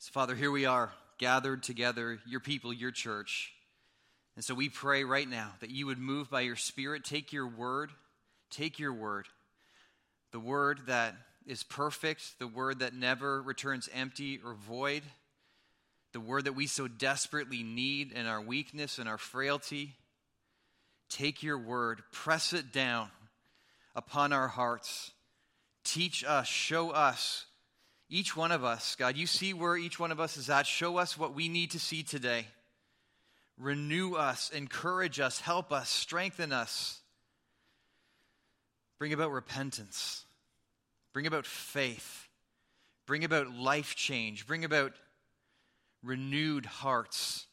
So, Father, here we are, gathered together, your people, your church. And so we pray right now that you would move by your Spirit, take your word, take your word, the word that is perfect, the word that never returns empty or void, the word that we so desperately need in our weakness and our frailty. Take your word, press it down upon our hearts. Teach us, show us, each one of us. God, you see where each one of us is at. Show us what we need to see today. Renew us, encourage us, help us, strengthen us. Bring about repentance. Bring about faith. Bring about life change. Bring about renewed hearts.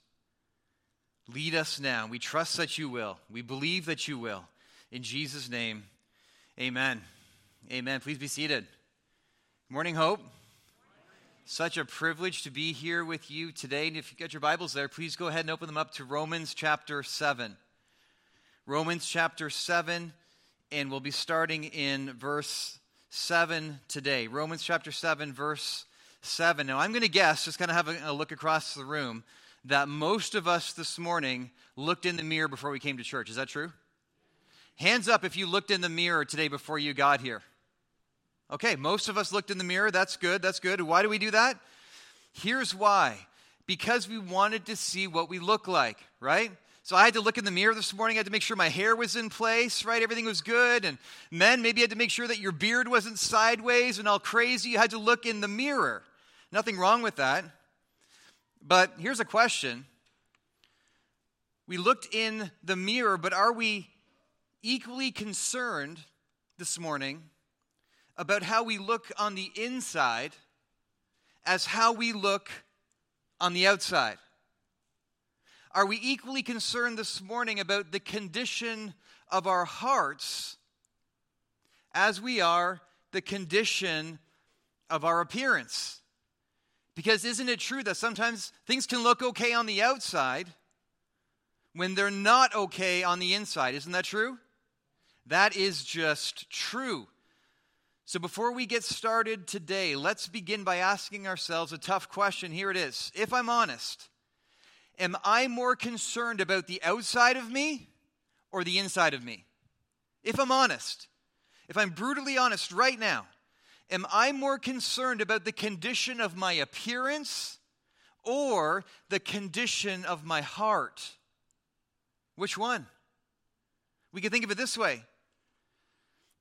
Lead us now. We trust that you will. We believe that you will. In Jesus' name, amen. Amen. Please be seated. Morning, Hope. Such a privilege to be here with you today. And if you've got your Bibles there, please go ahead and open them up to Romans chapter 7. Romans chapter 7, and we'll be starting in verse 7 today. Romans chapter 7, verse 7. Now, I'm going to guess, just kind of have a, a look across the room, that most of us this morning looked in the mirror before we came to church. Is that true? Hands up if you looked in the mirror today before you got here. Okay, most of us looked in the mirror. That's good. That's good. Why do we do that? Here's why because we wanted to see what we look like, right? So I had to look in the mirror this morning. I had to make sure my hair was in place, right? Everything was good. And men, maybe you had to make sure that your beard wasn't sideways and all crazy. You had to look in the mirror. Nothing wrong with that. But here's a question We looked in the mirror, but are we equally concerned this morning about how we look on the inside as how we look on the outside? Are we equally concerned this morning about the condition of our hearts as we are the condition of our appearance? Because isn't it true that sometimes things can look okay on the outside when they're not okay on the inside? Isn't that true? That is just true. So, before we get started today, let's begin by asking ourselves a tough question. Here it is. If I'm honest, am I more concerned about the outside of me or the inside of me? If I'm honest, if I'm brutally honest right now, Am I more concerned about the condition of my appearance or the condition of my heart? Which one? We can think of it this way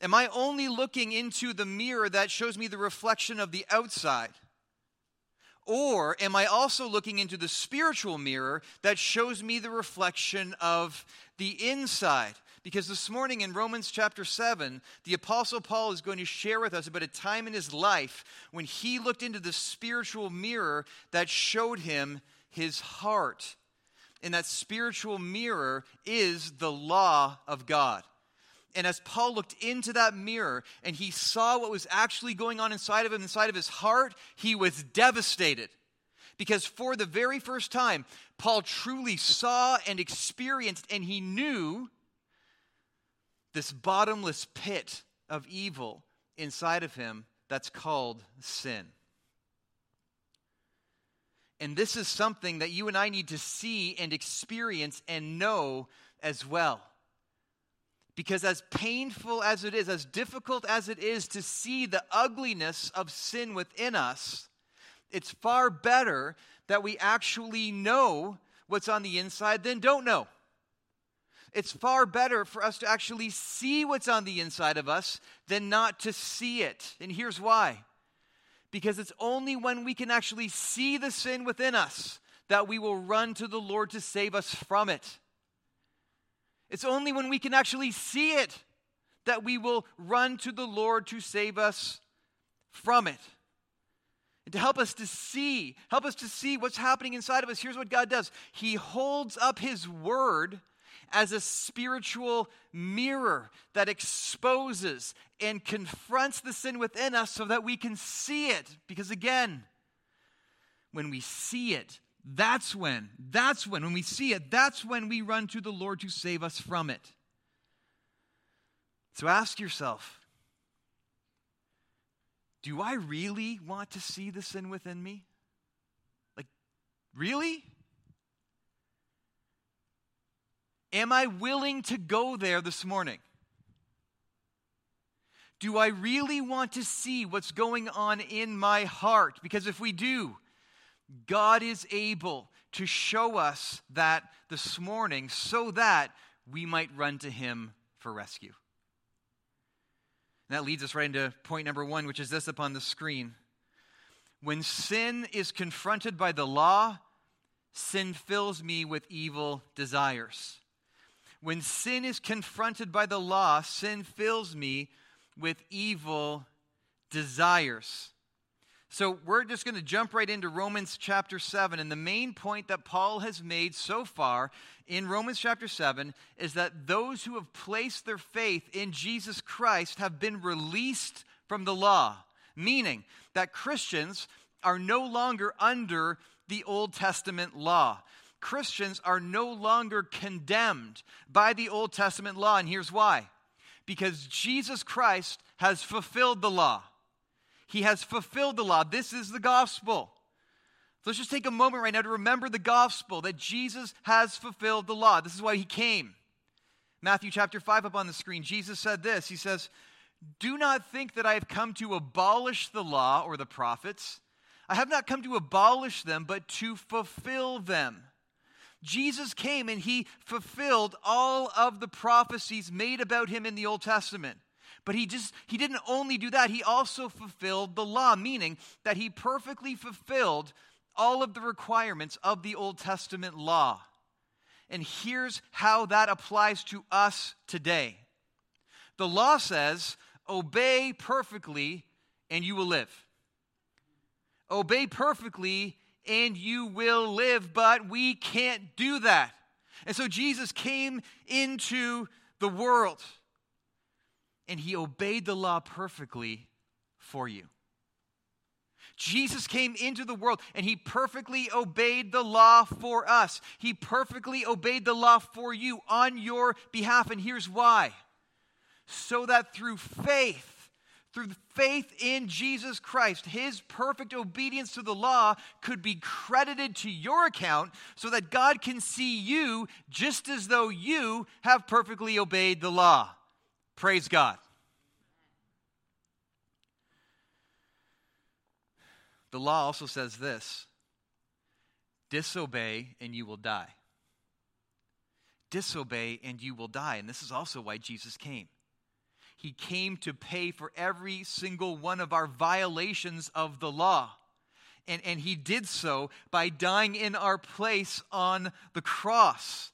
Am I only looking into the mirror that shows me the reflection of the outside? Or am I also looking into the spiritual mirror that shows me the reflection of the inside? Because this morning in Romans chapter 7, the Apostle Paul is going to share with us about a time in his life when he looked into the spiritual mirror that showed him his heart. And that spiritual mirror is the law of God. And as Paul looked into that mirror and he saw what was actually going on inside of him, inside of his heart, he was devastated. Because for the very first time, Paul truly saw and experienced, and he knew this bottomless pit of evil inside of him that's called sin. And this is something that you and I need to see and experience and know as well. Because, as painful as it is, as difficult as it is to see the ugliness of sin within us, it's far better that we actually know what's on the inside than don't know. It's far better for us to actually see what's on the inside of us than not to see it. And here's why because it's only when we can actually see the sin within us that we will run to the Lord to save us from it. It's only when we can actually see it that we will run to the Lord to save us from it. And to help us to see, help us to see what's happening inside of us, here's what God does He holds up His word as a spiritual mirror that exposes and confronts the sin within us so that we can see it. Because again, when we see it, that's when, that's when, when we see it, that's when we run to the Lord to save us from it. So ask yourself do I really want to see the sin within me? Like, really? Am I willing to go there this morning? Do I really want to see what's going on in my heart? Because if we do, God is able to show us that this morning so that we might run to Him for rescue. And that leads us right into point number one, which is this up on the screen. When sin is confronted by the law, sin fills me with evil desires. When sin is confronted by the law, sin fills me with evil desires. So we're just going to jump right into Romans chapter 7. And the main point that Paul has made so far in Romans chapter 7 is that those who have placed their faith in Jesus Christ have been released from the law, meaning that Christians are no longer under the Old Testament law. Christians are no longer condemned by the Old Testament law. And here's why because Jesus Christ has fulfilled the law. He has fulfilled the law. This is the gospel. So let's just take a moment right now to remember the gospel that Jesus has fulfilled the law. This is why he came. Matthew chapter 5 up on the screen. Jesus said this He says, Do not think that I have come to abolish the law or the prophets. I have not come to abolish them, but to fulfill them. Jesus came and he fulfilled all of the prophecies made about him in the Old Testament. But he just he didn't only do that, he also fulfilled the law, meaning that he perfectly fulfilled all of the requirements of the Old Testament law. And here's how that applies to us today. The law says, "Obey perfectly and you will live." Obey perfectly and you will live, but we can't do that. And so Jesus came into the world and he obeyed the law perfectly for you. Jesus came into the world and he perfectly obeyed the law for us. He perfectly obeyed the law for you on your behalf. And here's why so that through faith, through faith in Jesus Christ, his perfect obedience to the law could be credited to your account so that God can see you just as though you have perfectly obeyed the law. Praise God. The law also says this disobey and you will die. Disobey and you will die. And this is also why Jesus came. He came to pay for every single one of our violations of the law. And, and he did so by dying in our place on the cross.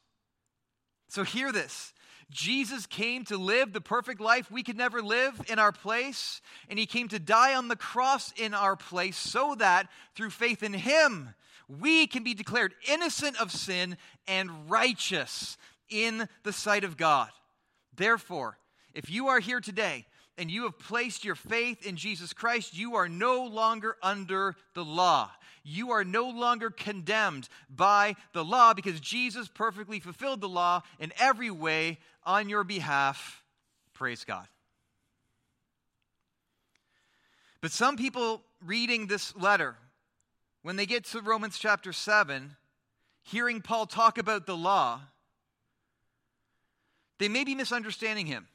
So, hear this Jesus came to live the perfect life we could never live in our place, and he came to die on the cross in our place so that through faith in him, we can be declared innocent of sin and righteous in the sight of God. Therefore, if you are here today and you have placed your faith in Jesus Christ, you are no longer under the law. You are no longer condemned by the law because Jesus perfectly fulfilled the law in every way on your behalf. Praise God. But some people reading this letter, when they get to Romans chapter 7, hearing Paul talk about the law, they may be misunderstanding him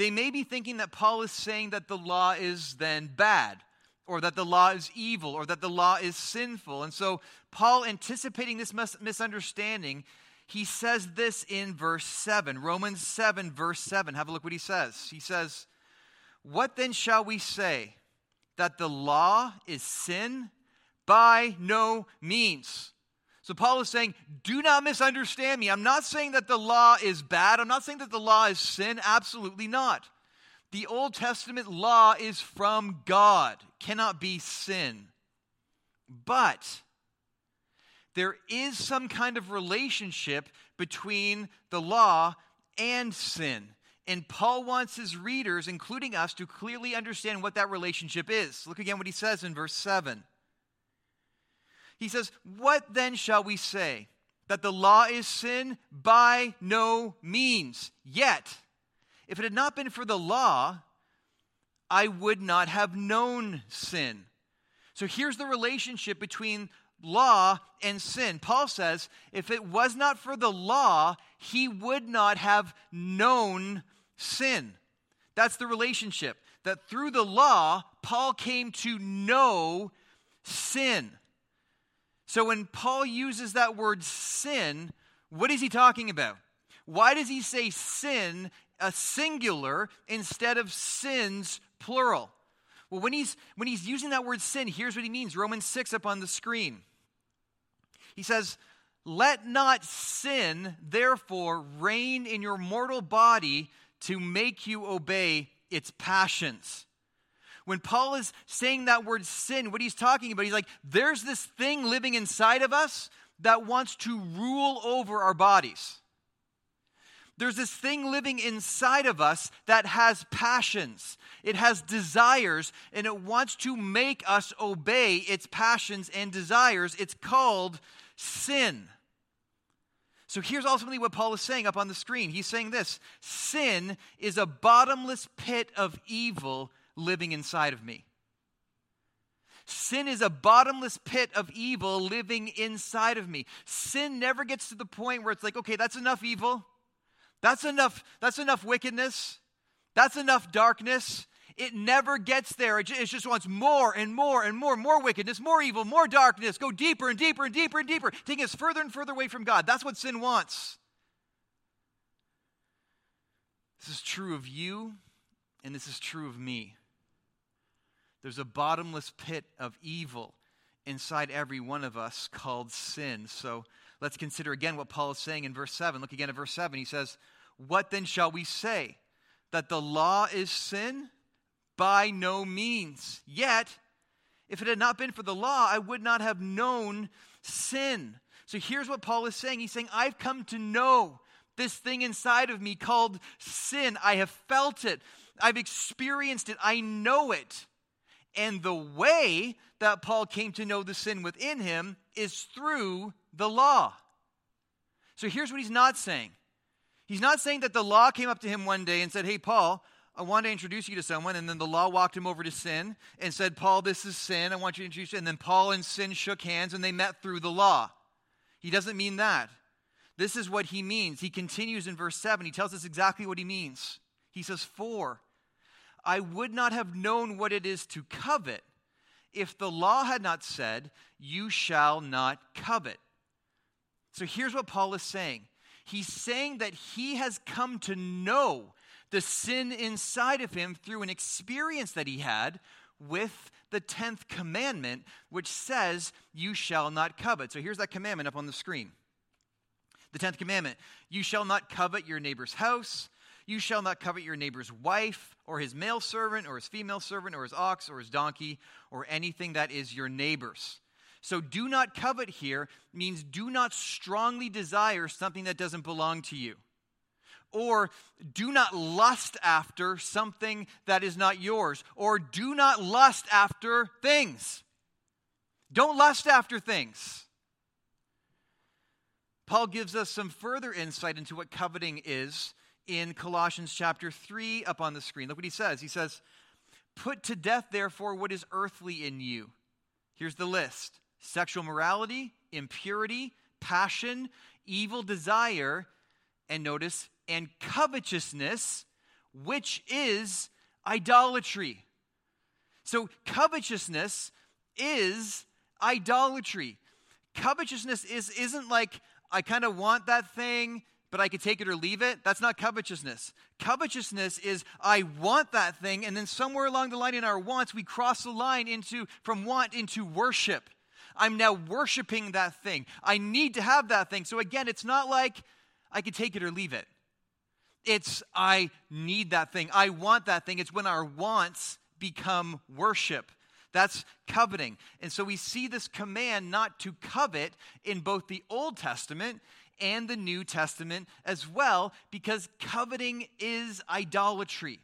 they may be thinking that Paul is saying that the law is then bad, or that the law is evil, or that the law is sinful. And so, Paul, anticipating this mis- misunderstanding, he says this in verse 7. Romans 7, verse 7. Have a look what he says. He says, What then shall we say? That the law is sin? By no means. So Paul is saying, do not misunderstand me. I'm not saying that the law is bad. I'm not saying that the law is sin. Absolutely not. The Old Testament law is from God, cannot be sin. But there is some kind of relationship between the law and sin. And Paul wants his readers, including us, to clearly understand what that relationship is. Look again what he says in verse 7. He says, What then shall we say? That the law is sin? By no means. Yet, if it had not been for the law, I would not have known sin. So here's the relationship between law and sin. Paul says, if it was not for the law, he would not have known sin. That's the relationship. That through the law, Paul came to know sin. So when Paul uses that word sin, what is he talking about? Why does he say sin, a singular, instead of sins, plural? Well, when he's, when he's using that word sin, here's what he means Romans 6 up on the screen. He says, Let not sin, therefore, reign in your mortal body to make you obey its passions. When Paul is saying that word sin, what he's talking about, he's like, there's this thing living inside of us that wants to rule over our bodies. There's this thing living inside of us that has passions, it has desires, and it wants to make us obey its passions and desires. It's called sin. So here's ultimately what Paul is saying up on the screen. He's saying this sin is a bottomless pit of evil living inside of me. Sin is a bottomless pit of evil living inside of me. Sin never gets to the point where it's like, okay, that's enough evil. That's enough, that's enough wickedness. That's enough darkness. It never gets there. It just wants more and more and more, more wickedness, more evil, more darkness. Go deeper and deeper and deeper and deeper, taking us further and further away from God. That's what sin wants. This is true of you, and this is true of me. There's a bottomless pit of evil inside every one of us called sin. So, Let's consider again what Paul is saying in verse 7. Look again at verse 7. He says, What then shall we say? That the law is sin? By no means. Yet, if it had not been for the law, I would not have known sin. So here's what Paul is saying. He's saying, I've come to know this thing inside of me called sin. I have felt it, I've experienced it, I know it. And the way that Paul came to know the sin within him is through the law. So here's what he's not saying. He's not saying that the law came up to him one day and said, Hey, Paul, I want to introduce you to someone. And then the law walked him over to sin and said, Paul, this is sin. I want you to introduce you. And then Paul and sin shook hands and they met through the law. He doesn't mean that. This is what he means. He continues in verse 7. He tells us exactly what he means. He says, For I would not have known what it is to covet if the law had not said, You shall not covet. So here's what Paul is saying he's saying that he has come to know the sin inside of him through an experience that he had with the 10th commandment, which says, You shall not covet. So here's that commandment up on the screen. The 10th commandment You shall not covet your neighbor's house. You shall not covet your neighbor's wife, or his male servant, or his female servant, or his ox, or his donkey, or anything that is your neighbor's. So, do not covet here means do not strongly desire something that doesn't belong to you. Or do not lust after something that is not yours. Or do not lust after things. Don't lust after things. Paul gives us some further insight into what coveting is in Colossians chapter 3 up on the screen. Look what he says. He says, Put to death, therefore, what is earthly in you. Here's the list sexual morality, impurity, passion, evil desire, and notice, and covetousness, which is idolatry. So, covetousness is idolatry. Covetousness is, isn't like, I kind of want that thing, but I could take it or leave it. That's not covetousness. Covetousness is I want that thing, and then somewhere along the line in our wants, we cross the line into from want into worship. I'm now worshiping that thing. I need to have that thing. So again, it's not like I could take it or leave it. It's I need that thing. I want that thing. It's when our wants become worship. That's coveting. And so we see this command not to covet in both the Old Testament and the New Testament as well, because coveting is idolatry.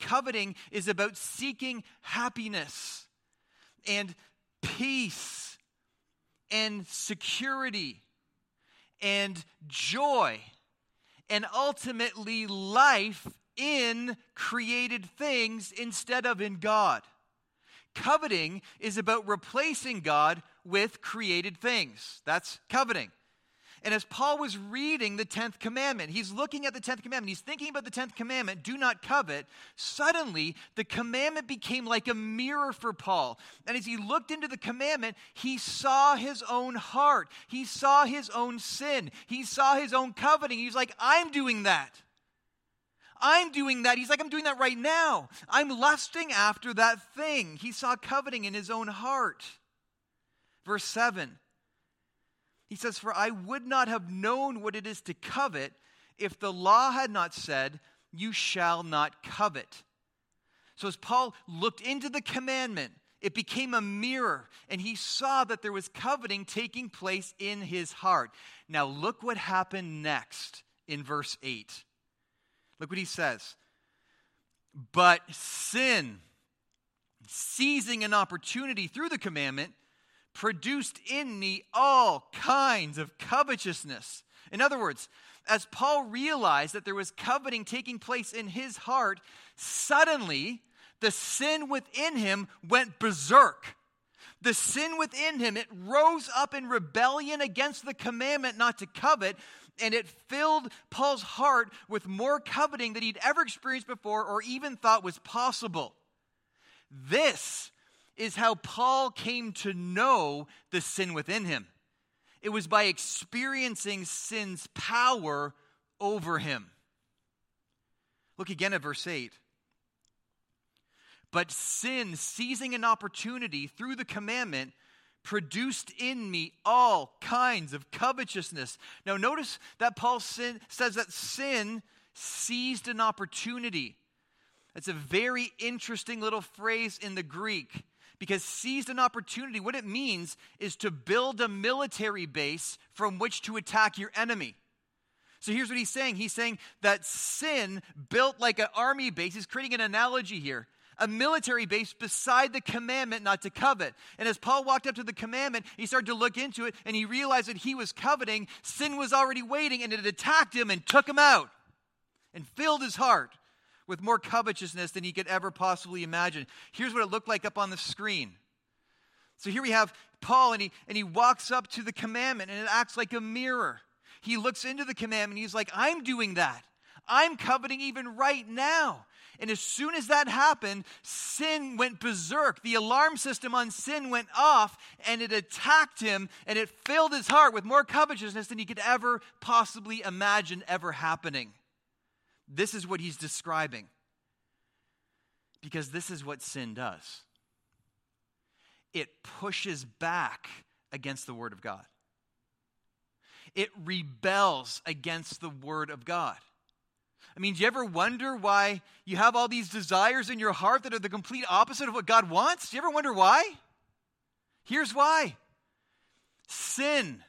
Coveting is about seeking happiness and peace and security and joy and ultimately life in created things instead of in God. coveting is about replacing God with created things. That's coveting. And as Paul was reading the 10th commandment, he's looking at the 10th commandment, he's thinking about the 10th commandment, do not covet. Suddenly, the commandment became like a mirror for Paul. And as he looked into the commandment, he saw his own heart, he saw his own sin, he saw his own coveting. He's like, I'm doing that. I'm doing that. He's like, I'm doing that right now. I'm lusting after that thing. He saw coveting in his own heart. Verse 7 he says, For I would not have known what it is to covet if the law had not said, You shall not covet. So as Paul looked into the commandment, it became a mirror, and he saw that there was coveting taking place in his heart. Now, look what happened next in verse 8. Look what he says. But sin, seizing an opportunity through the commandment, produced in me all kinds of covetousness. In other words, as Paul realized that there was coveting taking place in his heart, suddenly the sin within him went berserk. The sin within him, it rose up in rebellion against the commandment not to covet, and it filled Paul's heart with more coveting than he'd ever experienced before or even thought was possible. This is how Paul came to know the sin within him. It was by experiencing sin's power over him. Look again at verse 8. But sin, seizing an opportunity through the commandment, produced in me all kinds of covetousness. Now, notice that Paul sin, says that sin seized an opportunity. That's a very interesting little phrase in the Greek because seized an opportunity, what it means is to build a military base from which to attack your enemy. So here's what he's saying he's saying that sin built like an army base, he's creating an analogy here. A military base beside the commandment not to covet. And as Paul walked up to the commandment, he started to look into it and he realized that he was coveting. Sin was already waiting and it attacked him and took him out and filled his heart with more covetousness than he could ever possibly imagine. Here's what it looked like up on the screen. So here we have Paul, and he, and he walks up to the commandment, and it acts like a mirror. He looks into the commandment, he's like, I'm doing that. I'm coveting even right now. And as soon as that happened, sin went berserk. The alarm system on sin went off, and it attacked him, and it filled his heart with more covetousness than he could ever possibly imagine ever happening. This is what he's describing. Because this is what sin does it pushes back against the Word of God, it rebels against the Word of God. I mean, do you ever wonder why you have all these desires in your heart that are the complete opposite of what God wants? Do you ever wonder why? Here's why sin.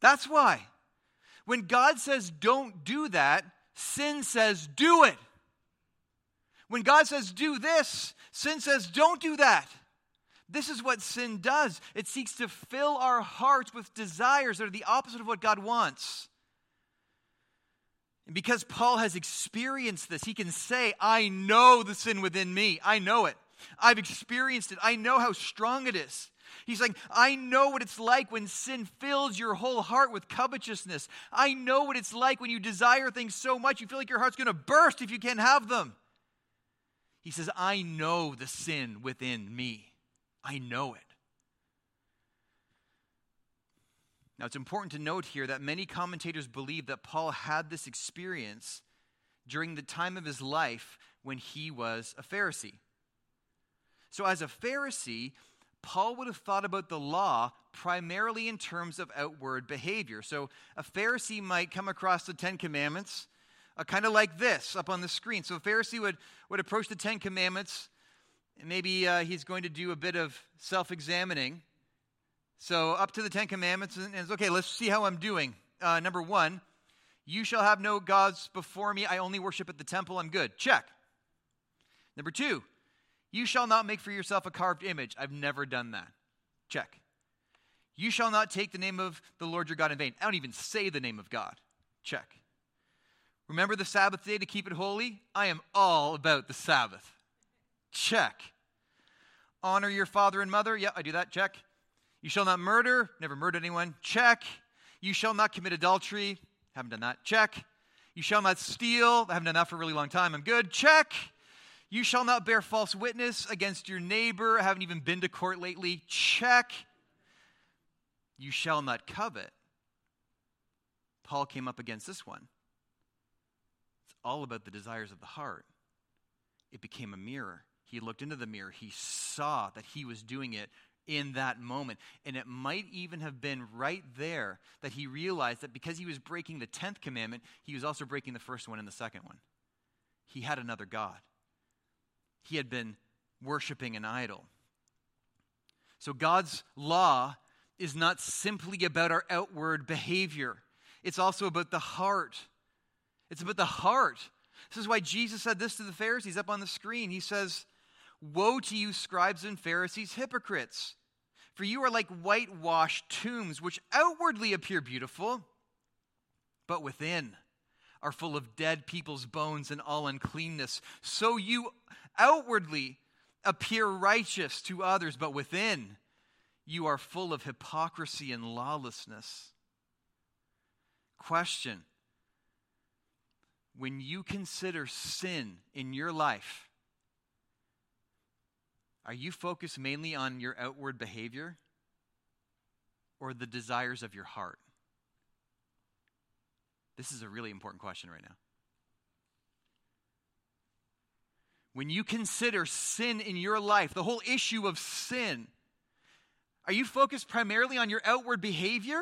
That's why. When God says don't do that, sin says, do it. When God says, do this, sin says, don't do that. This is what sin does it seeks to fill our hearts with desires that are the opposite of what God wants. And because Paul has experienced this, he can say, I know the sin within me. I know it. I've experienced it. I know how strong it is. He's like, I know what it's like when sin fills your whole heart with covetousness. I know what it's like when you desire things so much you feel like your heart's going to burst if you can't have them. He says, I know the sin within me. I know it. Now, it's important to note here that many commentators believe that Paul had this experience during the time of his life when he was a Pharisee. So, as a Pharisee, Paul would have thought about the law primarily in terms of outward behavior. So a Pharisee might come across the Ten Commandments uh, kind of like this up on the screen. So a Pharisee would, would approach the Ten Commandments, and maybe uh, he's going to do a bit of self examining. So up to the Ten Commandments, and it's okay, let's see how I'm doing. Uh, number one, you shall have no gods before me. I only worship at the temple. I'm good. Check. Number two, you shall not make for yourself a carved image. I've never done that. Check. You shall not take the name of the Lord your God in vain. I don't even say the name of God. Check. Remember the Sabbath day to keep it holy? I am all about the Sabbath. Check. Honor your father and mother. Yeah, I do that. Check. You shall not murder. Never murdered anyone. Check. You shall not commit adultery. Haven't done that. Check. You shall not steal. I haven't done that for a really long time. I'm good. Check. You shall not bear false witness against your neighbor. I haven't even been to court lately. Check. You shall not covet. Paul came up against this one. It's all about the desires of the heart. It became a mirror. He looked into the mirror. He saw that he was doing it in that moment. And it might even have been right there that he realized that because he was breaking the 10th commandment, he was also breaking the first one and the second one. He had another God, he had been worshiping an idol. So God's law is not simply about our outward behavior, it's also about the heart. It's about the heart. This is why Jesus said this to the Pharisees up on the screen. He says, Woe to you, scribes and Pharisees, hypocrites! For you are like whitewashed tombs, which outwardly appear beautiful, but within are full of dead people's bones and all uncleanness. So you outwardly appear righteous to others, but within you are full of hypocrisy and lawlessness. Question When you consider sin in your life, are you focused mainly on your outward behavior or the desires of your heart? This is a really important question right now. When you consider sin in your life, the whole issue of sin, are you focused primarily on your outward behavior?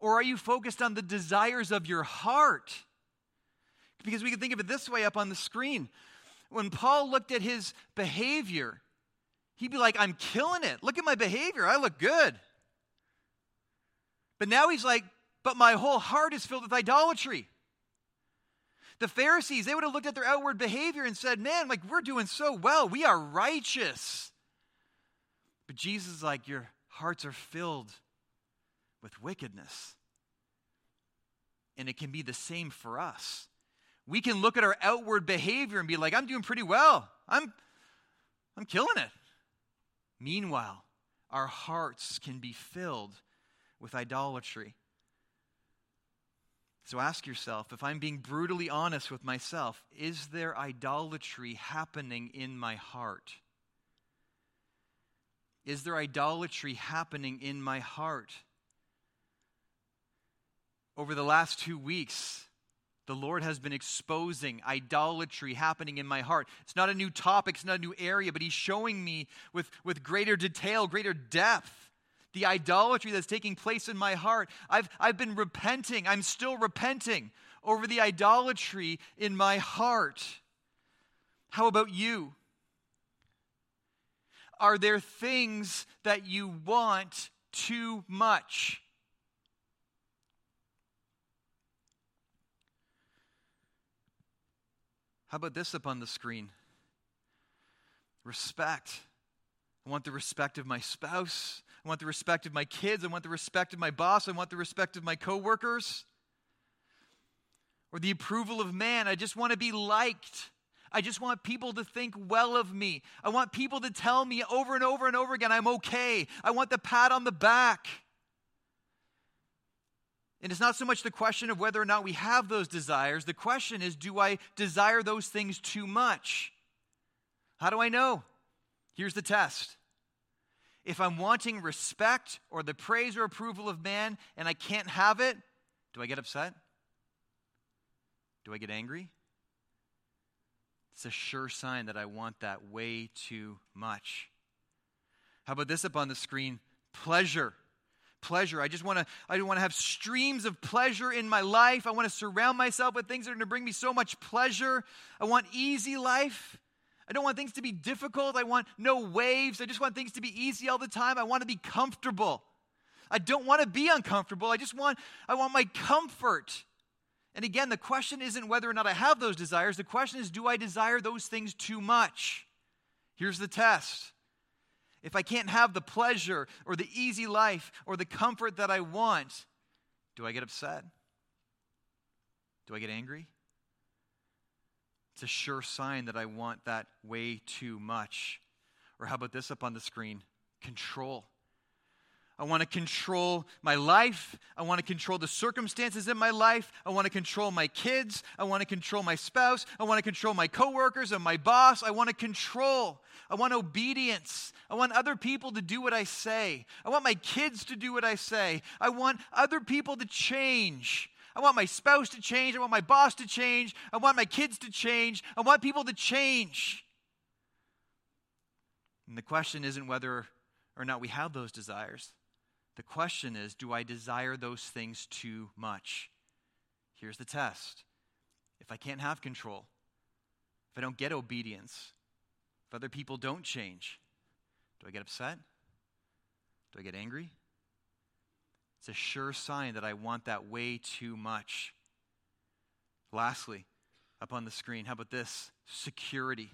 Or are you focused on the desires of your heart? Because we can think of it this way up on the screen when Paul looked at his behavior, he'd be like, I'm killing it. Look at my behavior. I look good. But now he's like, but my whole heart is filled with idolatry. The Pharisees, they would have looked at their outward behavior and said, Man, like we're doing so well. We are righteous. But Jesus is like, Your hearts are filled with wickedness. And it can be the same for us we can look at our outward behavior and be like, I'm doing pretty well. I'm, I'm killing it. Meanwhile, our hearts can be filled with idolatry. So ask yourself if I'm being brutally honest with myself, is there idolatry happening in my heart? Is there idolatry happening in my heart? Over the last two weeks, the Lord has been exposing idolatry happening in my heart. It's not a new topic, it's not a new area, but He's showing me with, with greater detail, greater depth, the idolatry that's taking place in my heart. I've, I've been repenting, I'm still repenting over the idolatry in my heart. How about you? Are there things that you want too much? How about this up on the screen? Respect. I want the respect of my spouse. I want the respect of my kids. I want the respect of my boss. I want the respect of my coworkers. Or the approval of man. I just want to be liked. I just want people to think well of me. I want people to tell me over and over and over again, I'm okay. I want the pat on the back. And it's not so much the question of whether or not we have those desires. The question is, do I desire those things too much? How do I know? Here's the test. If I'm wanting respect or the praise or approval of man and I can't have it, do I get upset? Do I get angry? It's a sure sign that I want that way too much. How about this up on the screen? Pleasure pleasure. I just want to I want to have streams of pleasure in my life. I want to surround myself with things that are going to bring me so much pleasure. I want easy life. I don't want things to be difficult. I want no waves. I just want things to be easy all the time. I want to be comfortable. I don't want to be uncomfortable. I just want I want my comfort. And again, the question isn't whether or not I have those desires. The question is do I desire those things too much? Here's the test if I can't have the pleasure or the easy life or the comfort that I want, do I get upset? Do I get angry? It's a sure sign that I want that way too much. Or how about this up on the screen? Control. I want to control my life. I want to control the circumstances in my life. I want to control my kids. I want to control my spouse. I want to control my coworkers and my boss. I want to control. I want obedience. I want other people to do what I say. I want my kids to do what I say. I want other people to change. I want my spouse to change. I want my boss to change. I want my kids to change. I want people to change. And the question isn't whether or not we have those desires. The question is do I desire those things too much? Here's the test. If I can't have control, if I don't get obedience, if other people don't change, do I get upset? Do I get angry? It's a sure sign that I want that way too much. Lastly, up on the screen, how about this? Security.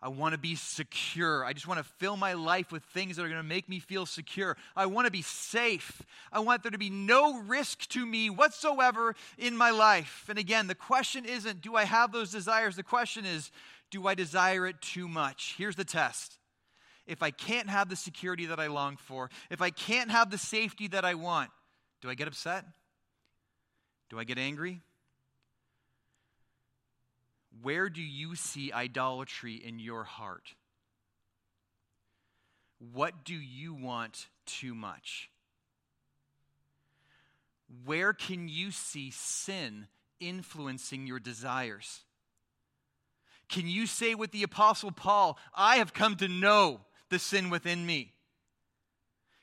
I want to be secure. I just want to fill my life with things that are going to make me feel secure. I want to be safe. I want there to be no risk to me whatsoever in my life. And again, the question isn't, do I have those desires? The question is, do I desire it too much? Here's the test. If I can't have the security that I long for, if I can't have the safety that I want, do I get upset? Do I get angry? Where do you see idolatry in your heart? What do you want too much? Where can you see sin influencing your desires? Can you say with the Apostle Paul, I have come to know the sin within me?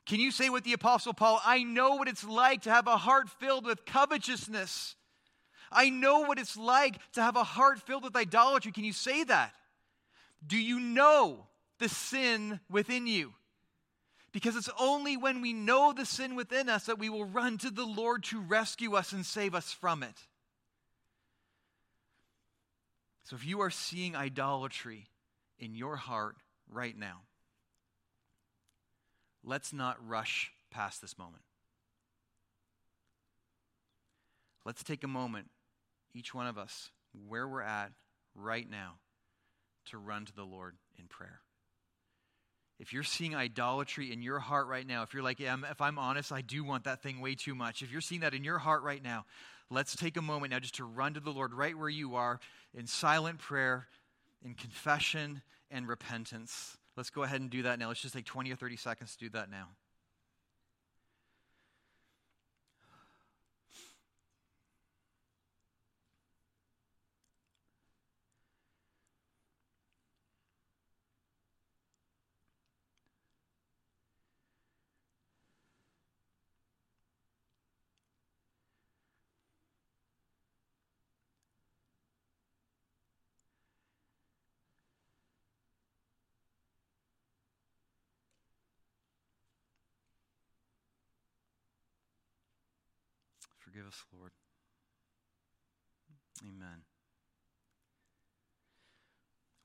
Can you say with the Apostle Paul, I know what it's like to have a heart filled with covetousness? I know what it's like to have a heart filled with idolatry. Can you say that? Do you know the sin within you? Because it's only when we know the sin within us that we will run to the Lord to rescue us and save us from it. So if you are seeing idolatry in your heart right now, let's not rush past this moment. Let's take a moment each one of us, where we're at right now, to run to the Lord in prayer. If you're seeing idolatry in your heart right now, if you're like, yeah, if I'm honest, I do want that thing way too much. If you're seeing that in your heart right now, let's take a moment now just to run to the Lord right where you are in silent prayer, in confession and repentance. Let's go ahead and do that now. Let's just take 20 or 30 seconds to do that now. Forgive us, Lord. Amen.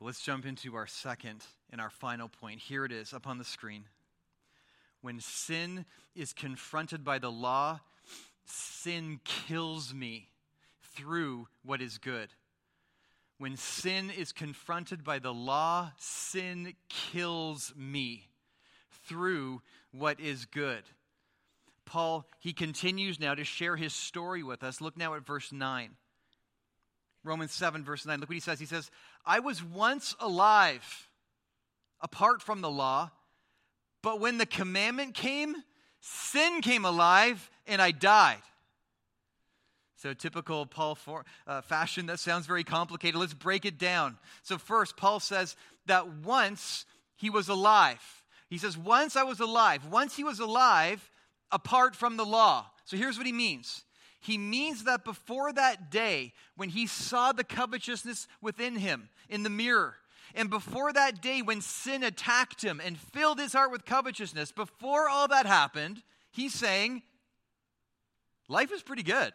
let's jump into our second and our final point. Here it is up on the screen. When sin is confronted by the law, sin kills me through what is good. When sin is confronted by the law, sin kills me through what is good. Paul, he continues now to share his story with us. Look now at verse 9. Romans 7, verse 9. Look what he says. He says, I was once alive apart from the law, but when the commandment came, sin came alive and I died. So, typical Paul for, uh, fashion, that sounds very complicated. Let's break it down. So, first, Paul says that once he was alive. He says, Once I was alive. Once he was alive, apart from the law. So here's what he means he means that before that day, when he saw the covetousness within him in the mirror, and before that day when sin attacked him and filled his heart with covetousness, before all that happened, he's saying, life is pretty good.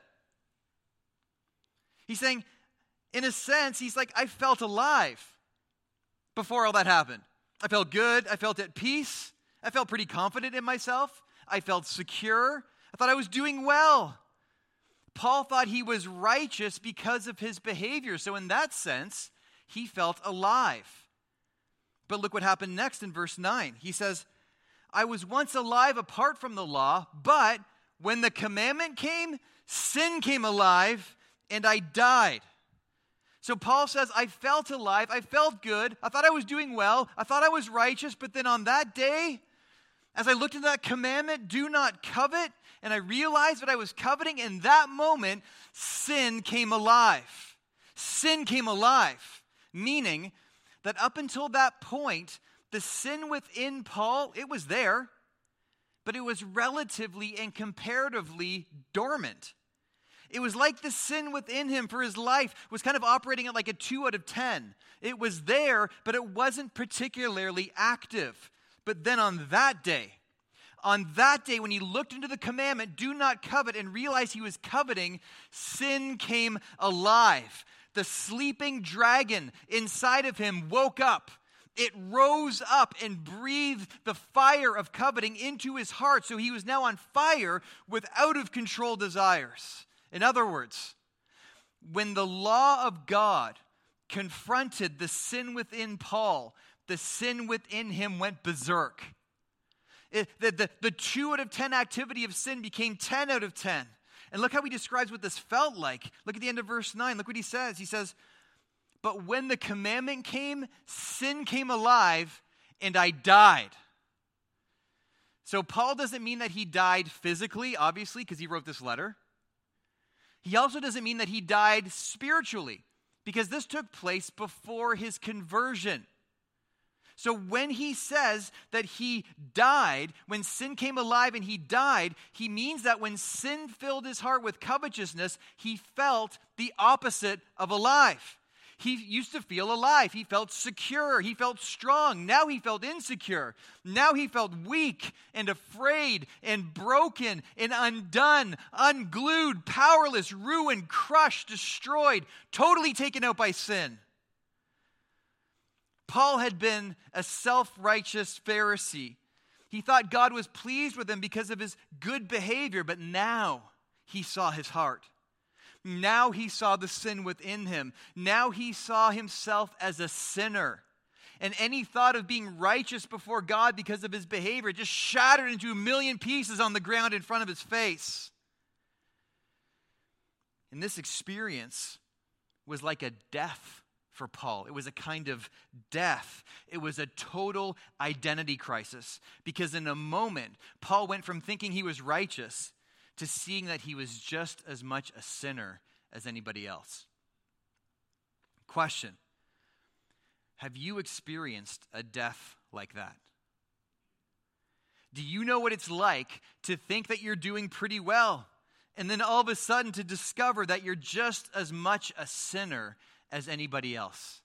He's saying, in a sense, he's like, I felt alive before all that happened. I felt good. I felt at peace. I felt pretty confident in myself. I felt secure. I thought I was doing well. Paul thought he was righteous because of his behavior. So, in that sense, he felt alive. But look what happened next in verse 9. He says, I was once alive apart from the law, but when the commandment came, sin came alive and I died. So Paul says, I felt alive. I felt good. I thought I was doing well. I thought I was righteous. But then on that day, as I looked into that commandment, do not covet, and I realized that I was coveting, in that moment, sin came alive. Sin came alive, meaning that up until that point, the sin within Paul, it was there, but it was relatively and comparatively dormant. It was like the sin within him for his life was kind of operating at like a two out of 10. It was there, but it wasn't particularly active. But then on that day, on that day, when he looked into the commandment, do not covet, and realized he was coveting, sin came alive. The sleeping dragon inside of him woke up. It rose up and breathed the fire of coveting into his heart. So he was now on fire with out of control desires. In other words, when the law of God confronted the sin within Paul, the sin within him went berserk. It, the, the, the 2 out of 10 activity of sin became 10 out of 10. And look how he describes what this felt like. Look at the end of verse 9. Look what he says. He says, But when the commandment came, sin came alive, and I died. So Paul doesn't mean that he died physically, obviously, because he wrote this letter. He also doesn't mean that he died spiritually, because this took place before his conversion. So when he says that he died, when sin came alive and he died, he means that when sin filled his heart with covetousness, he felt the opposite of alive. He used to feel alive. He felt secure. He felt strong. Now he felt insecure. Now he felt weak and afraid and broken and undone, unglued, powerless, ruined, crushed, destroyed, totally taken out by sin. Paul had been a self righteous Pharisee. He thought God was pleased with him because of his good behavior, but now he saw his heart. Now he saw the sin within him. Now he saw himself as a sinner. And any thought of being righteous before God because of his behavior just shattered into a million pieces on the ground in front of his face. And this experience was like a death for Paul. It was a kind of death. It was a total identity crisis because in a moment, Paul went from thinking he was righteous to seeing that he was just as much a sinner as anybody else. Question Have you experienced a death like that? Do you know what it's like to think that you're doing pretty well? And then all of a sudden to discover that you're just as much a sinner as anybody else.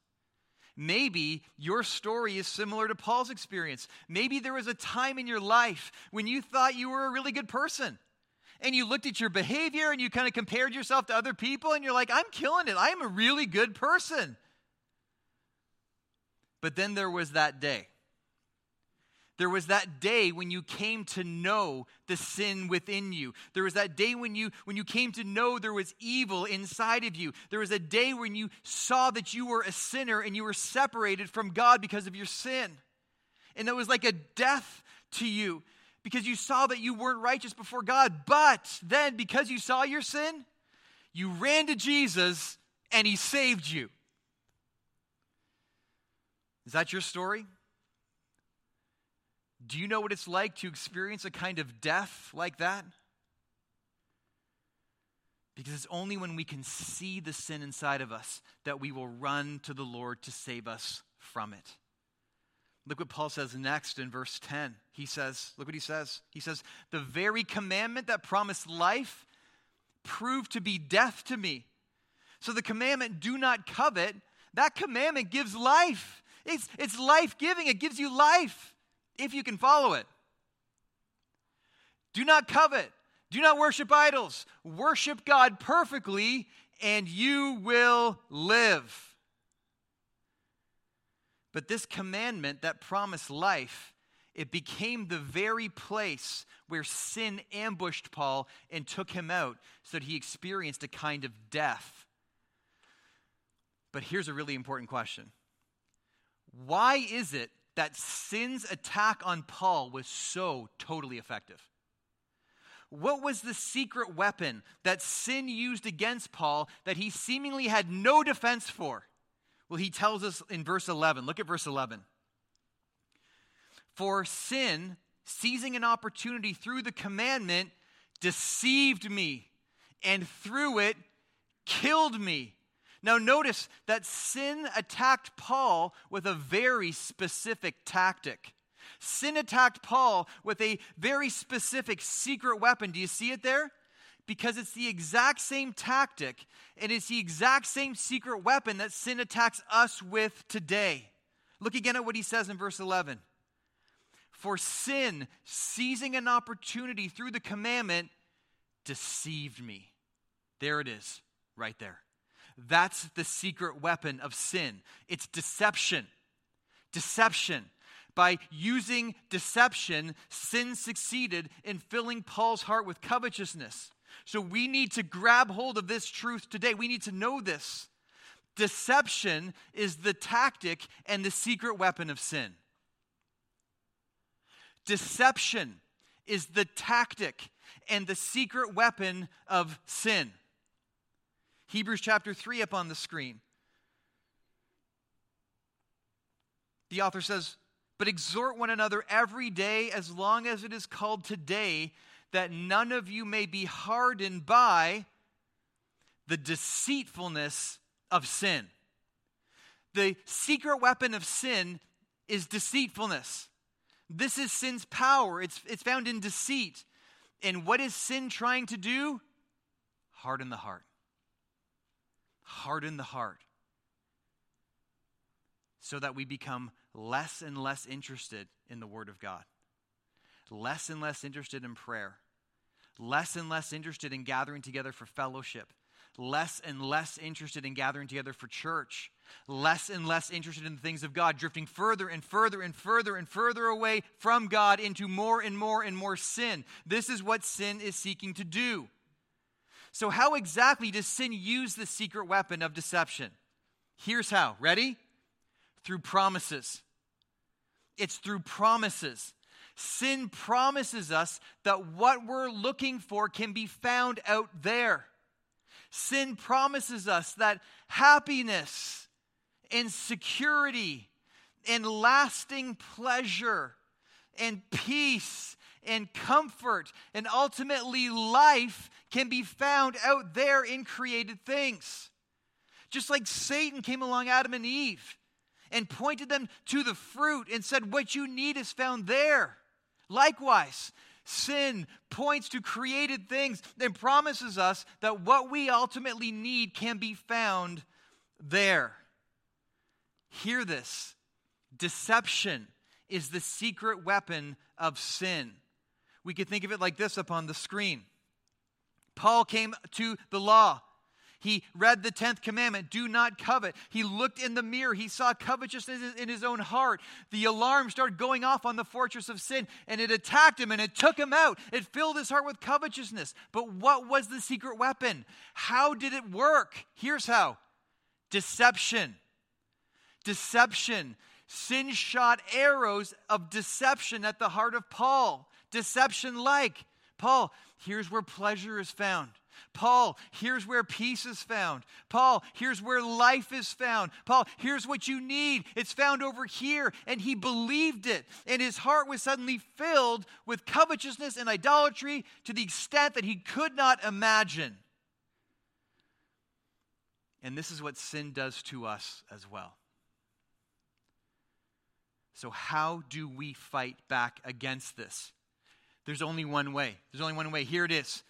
Maybe your story is similar to Paul's experience. Maybe there was a time in your life when you thought you were a really good person. And you looked at your behavior and you kind of compared yourself to other people and you're like, I'm killing it. I'm a really good person. But then there was that day there was that day when you came to know the sin within you. There was that day when you when you came to know there was evil inside of you. There was a day when you saw that you were a sinner and you were separated from God because of your sin. And it was like a death to you because you saw that you weren't righteous before God. But then because you saw your sin, you ran to Jesus and he saved you. Is that your story? Do you know what it's like to experience a kind of death like that? Because it's only when we can see the sin inside of us that we will run to the Lord to save us from it. Look what Paul says next in verse 10. He says, Look what he says. He says, The very commandment that promised life proved to be death to me. So the commandment, do not covet, that commandment gives life. It's, it's life giving, it gives you life if you can follow it. Do not covet. Do not worship idols. Worship God perfectly, and you will live. But this commandment that promised life, it became the very place where sin ambushed Paul and took him out so that he experienced a kind of death. But here's a really important question Why is it that sin's attack on Paul was so totally effective? What was the secret weapon that sin used against Paul that he seemingly had no defense for? Well, he tells us in verse 11. Look at verse 11. For sin, seizing an opportunity through the commandment, deceived me, and through it killed me. Now, notice that sin attacked Paul with a very specific tactic. Sin attacked Paul with a very specific secret weapon. Do you see it there? Because it's the exact same tactic and it's the exact same secret weapon that sin attacks us with today. Look again at what he says in verse 11. For sin, seizing an opportunity through the commandment, deceived me. There it is, right there. That's the secret weapon of sin. It's deception. Deception. By using deception, sin succeeded in filling Paul's heart with covetousness. So we need to grab hold of this truth today. We need to know this. Deception is the tactic and the secret weapon of sin. Deception is the tactic and the secret weapon of sin. Hebrews chapter 3 up on the screen. The author says, But exhort one another every day as long as it is called today, that none of you may be hardened by the deceitfulness of sin. The secret weapon of sin is deceitfulness. This is sin's power. It's, it's found in deceit. And what is sin trying to do? Harden the heart harden the heart so that we become less and less interested in the Word of God, less and less interested in prayer, less and less interested in gathering together for fellowship, less and less interested in gathering together for church, less and less interested in the things of God, drifting further and further and further and further away from God into more and more and more sin. This is what sin is seeking to do. So, how exactly does sin use the secret weapon of deception? Here's how. Ready? Through promises. It's through promises. Sin promises us that what we're looking for can be found out there. Sin promises us that happiness and security and lasting pleasure and peace and comfort and ultimately life can be found out there in created things. Just like Satan came along Adam and Eve and pointed them to the fruit and said, What you need is found there. Likewise, sin points to created things and promises us that what we ultimately need can be found there. Hear this deception is the secret weapon of sin. We could think of it like this upon the screen. Paul came to the law. He read the 10th commandment do not covet. He looked in the mirror. He saw covetousness in his own heart. The alarm started going off on the fortress of sin, and it attacked him and it took him out. It filled his heart with covetousness. But what was the secret weapon? How did it work? Here's how deception. Deception. Sin shot arrows of deception at the heart of Paul deception like? Paul, here's where pleasure is found. Paul, here's where peace is found. Paul, here's where life is found. Paul, here's what you need. It's found over here. And he believed it. And his heart was suddenly filled with covetousness and idolatry to the extent that he could not imagine. And this is what sin does to us as well. So, how do we fight back against this? There's only one way. There's only one way. Here it is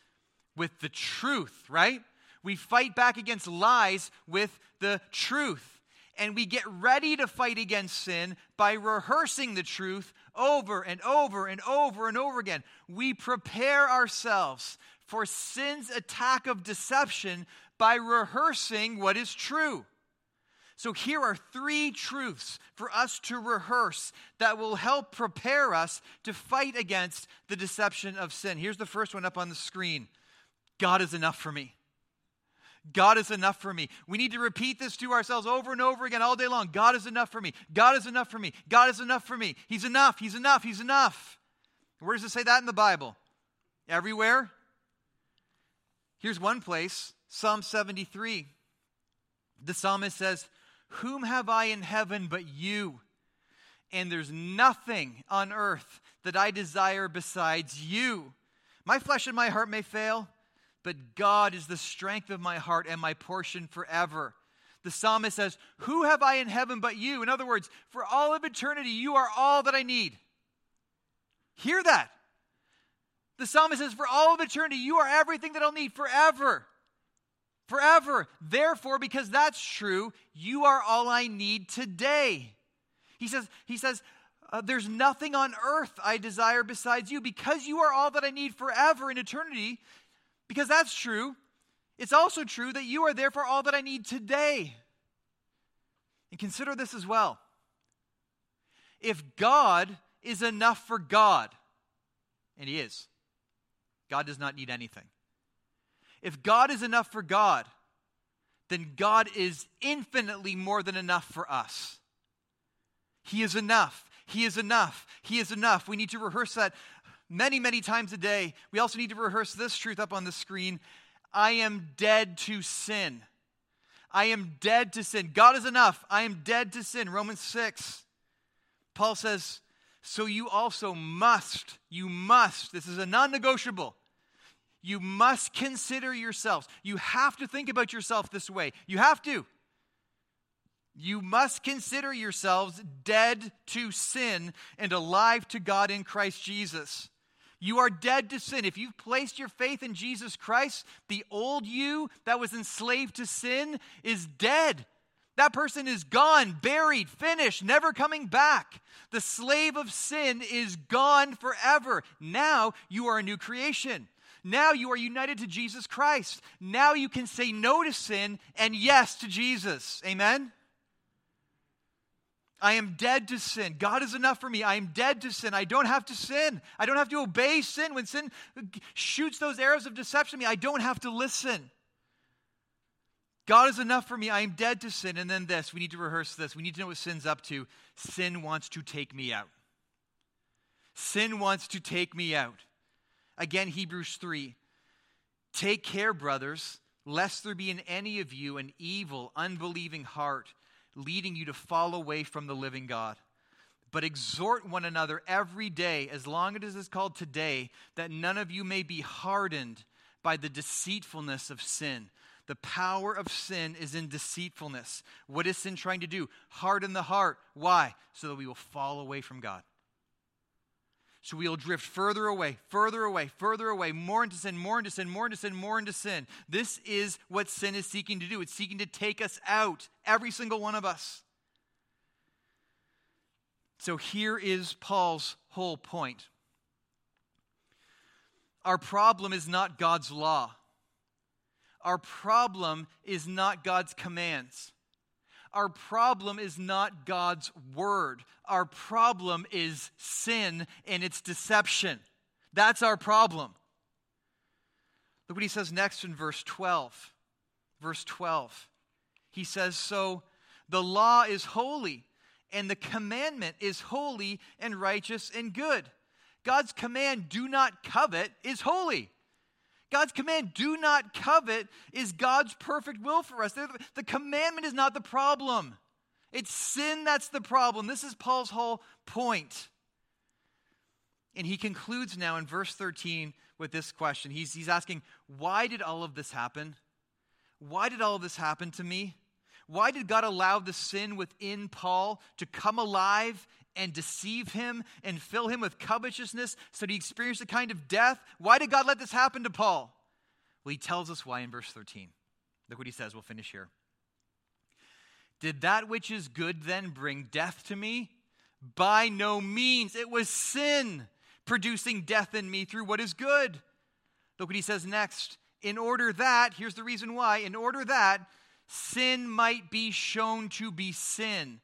with the truth, right? We fight back against lies with the truth. And we get ready to fight against sin by rehearsing the truth over and over and over and over again. We prepare ourselves for sin's attack of deception by rehearsing what is true. So, here are three truths for us to rehearse that will help prepare us to fight against the deception of sin. Here's the first one up on the screen God is enough for me. God is enough for me. We need to repeat this to ourselves over and over again all day long. God is enough for me. God is enough for me. God is enough for me. He's enough. He's enough. He's enough. Where does it say that in the Bible? Everywhere? Here's one place Psalm 73. The psalmist says, Whom have I in heaven but you? And there's nothing on earth that I desire besides you. My flesh and my heart may fail but God is the strength of my heart and my portion forever. The psalmist says, Who have I in heaven but you? In other words, for all of eternity, you are all that I need. Hear that. The psalmist says, For all of eternity, you are everything that I'll need forever. Forever. Therefore, because that's true, you are all I need today. He says, he says, uh, there's nothing on earth I desire besides you. Because you are all that I need forever in eternity, because that's true. It's also true that you are therefore all that I need today. And consider this as well. If God is enough for God, and He is, God does not need anything. If God is enough for God, then God is infinitely more than enough for us. He is enough. He is enough. He is enough. We need to rehearse that many, many times a day. We also need to rehearse this truth up on the screen I am dead to sin. I am dead to sin. God is enough. I am dead to sin. Romans 6. Paul says, So you also must, you must, this is a non negotiable. You must consider yourselves. You have to think about yourself this way. You have to. You must consider yourselves dead to sin and alive to God in Christ Jesus. You are dead to sin. If you've placed your faith in Jesus Christ, the old you that was enslaved to sin is dead. That person is gone, buried, finished, never coming back. The slave of sin is gone forever. Now you are a new creation. Now you are united to Jesus Christ. Now you can say no to sin and yes to Jesus. Amen? I am dead to sin. God is enough for me. I am dead to sin. I don't have to sin. I don't have to obey sin. When sin shoots those arrows of deception at me, I don't have to listen. God is enough for me. I am dead to sin. And then this we need to rehearse this. We need to know what sin's up to. Sin wants to take me out. Sin wants to take me out. Again, Hebrews 3. Take care, brothers, lest there be in any of you an evil, unbelieving heart leading you to fall away from the living God. But exhort one another every day, as long as it is called today, that none of you may be hardened by the deceitfulness of sin. The power of sin is in deceitfulness. What is sin trying to do? Harden the heart. Why? So that we will fall away from God. So we'll drift further away, further away, further away, more into sin, more into sin, more into sin, more into sin. This is what sin is seeking to do. It's seeking to take us out, every single one of us. So here is Paul's whole point. Our problem is not God's law. Our problem is not God's commands. Our problem is not God's word. Our problem is sin and its deception. That's our problem. Look what he says next in verse 12. Verse 12. He says, So the law is holy, and the commandment is holy and righteous and good. God's command, do not covet, is holy. God's command, do not covet, is God's perfect will for us. The commandment is not the problem, it's sin that's the problem. This is Paul's whole point. And he concludes now in verse 13 with this question. He's, he's asking, Why did all of this happen? Why did all of this happen to me? Why did God allow the sin within Paul to come alive and deceive him and fill him with covetousness so that he experienced a kind of death? Why did God let this happen to Paul? Well, he tells us why in verse 13. Look what he says. We'll finish here. Did that which is good then bring death to me? By no means. It was sin producing death in me through what is good. Look what he says next. In order that, here's the reason why, in order that sin might be shown to be sin,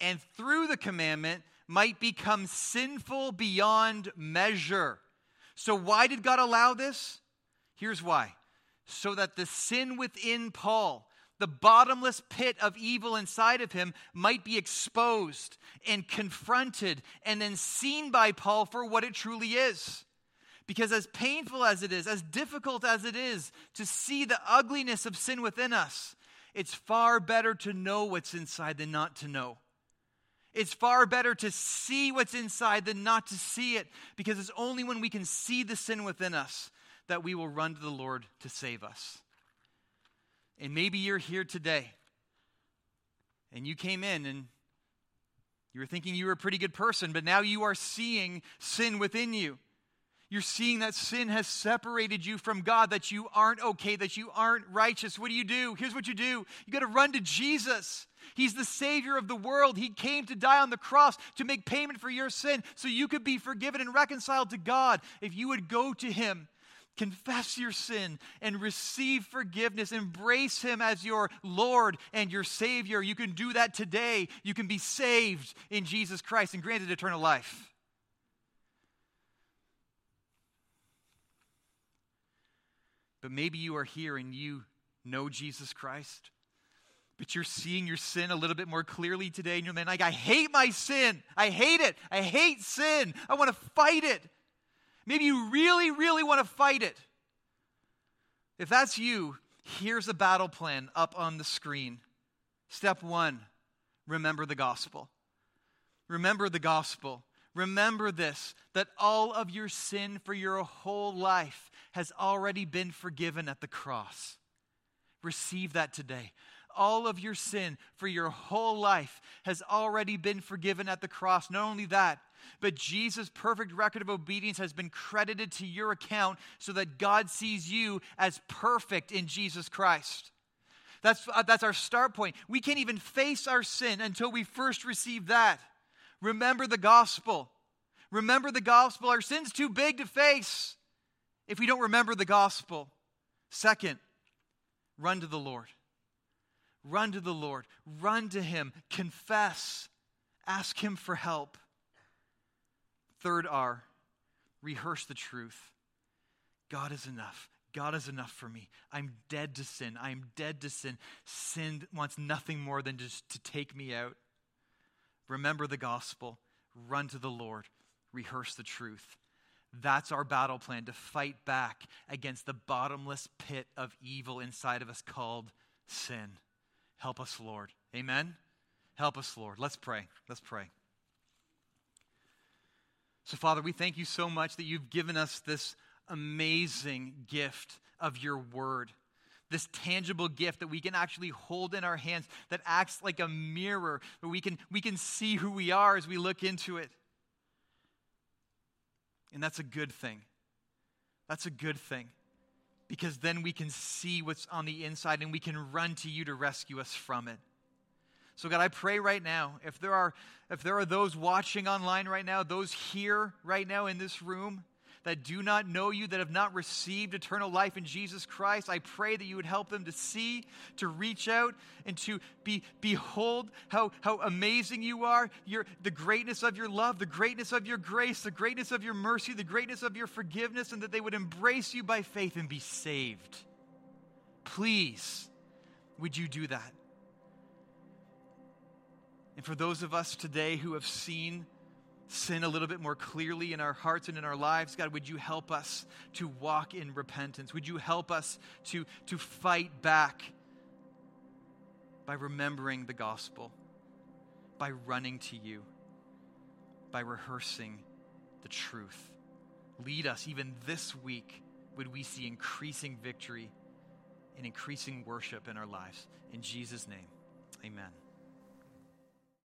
and through the commandment might become sinful beyond measure. So, why did God allow this? Here's why so that the sin within Paul, the bottomless pit of evil inside of him, might be exposed and confronted and then seen by Paul for what it truly is. Because, as painful as it is, as difficult as it is to see the ugliness of sin within us, it's far better to know what's inside than not to know. It's far better to see what's inside than not to see it because it's only when we can see the sin within us that we will run to the Lord to save us. And maybe you're here today and you came in and you were thinking you were a pretty good person, but now you are seeing sin within you. You're seeing that sin has separated you from God, that you aren't okay, that you aren't righteous. What do you do? Here's what you do you got to run to Jesus. He's the Savior of the world. He came to die on the cross to make payment for your sin so you could be forgiven and reconciled to God. If you would go to Him, confess your sin, and receive forgiveness, embrace Him as your Lord and your Savior, you can do that today. You can be saved in Jesus Christ and granted eternal life. But maybe you are here and you know Jesus Christ, but you're seeing your sin a little bit more clearly today, and you're like, I hate my sin. I hate it. I hate sin. I want to fight it. Maybe you really, really want to fight it. If that's you, here's a battle plan up on the screen. Step one remember the gospel. Remember the gospel. Remember this that all of your sin for your whole life has already been forgiven at the cross. Receive that today. All of your sin for your whole life has already been forgiven at the cross. Not only that, but Jesus' perfect record of obedience has been credited to your account so that God sees you as perfect in Jesus Christ. That's, uh, that's our start point. We can't even face our sin until we first receive that. Remember the gospel. Remember the gospel. Our sin's too big to face if we don't remember the gospel. Second, run to the Lord. Run to the Lord. Run to Him. Confess. Ask Him for help. Third R, rehearse the truth. God is enough. God is enough for me. I'm dead to sin. I'm dead to sin. Sin wants nothing more than just to take me out. Remember the gospel. Run to the Lord. Rehearse the truth. That's our battle plan to fight back against the bottomless pit of evil inside of us called sin. Help us, Lord. Amen? Help us, Lord. Let's pray. Let's pray. So, Father, we thank you so much that you've given us this amazing gift of your word, this tangible gift that we can actually hold in our hands that acts like a mirror, where we can, we can see who we are as we look into it. And that's a good thing. That's a good thing. Because then we can see what's on the inside and we can run to you to rescue us from it. So God, I pray right now, if there are if there are those watching online right now, those here right now in this room that do not know you, that have not received eternal life in Jesus Christ, I pray that you would help them to see, to reach out, and to be, behold how, how amazing you are, your, the greatness of your love, the greatness of your grace, the greatness of your mercy, the greatness of your forgiveness, and that they would embrace you by faith and be saved. Please, would you do that? And for those of us today who have seen sin a little bit more clearly in our hearts and in our lives, God, would you help us to walk in repentance? Would you help us to, to fight back by remembering the gospel, by running to you, by rehearsing the truth? Lead us even this week. Would we see increasing victory and increasing worship in our lives? In Jesus' name, amen.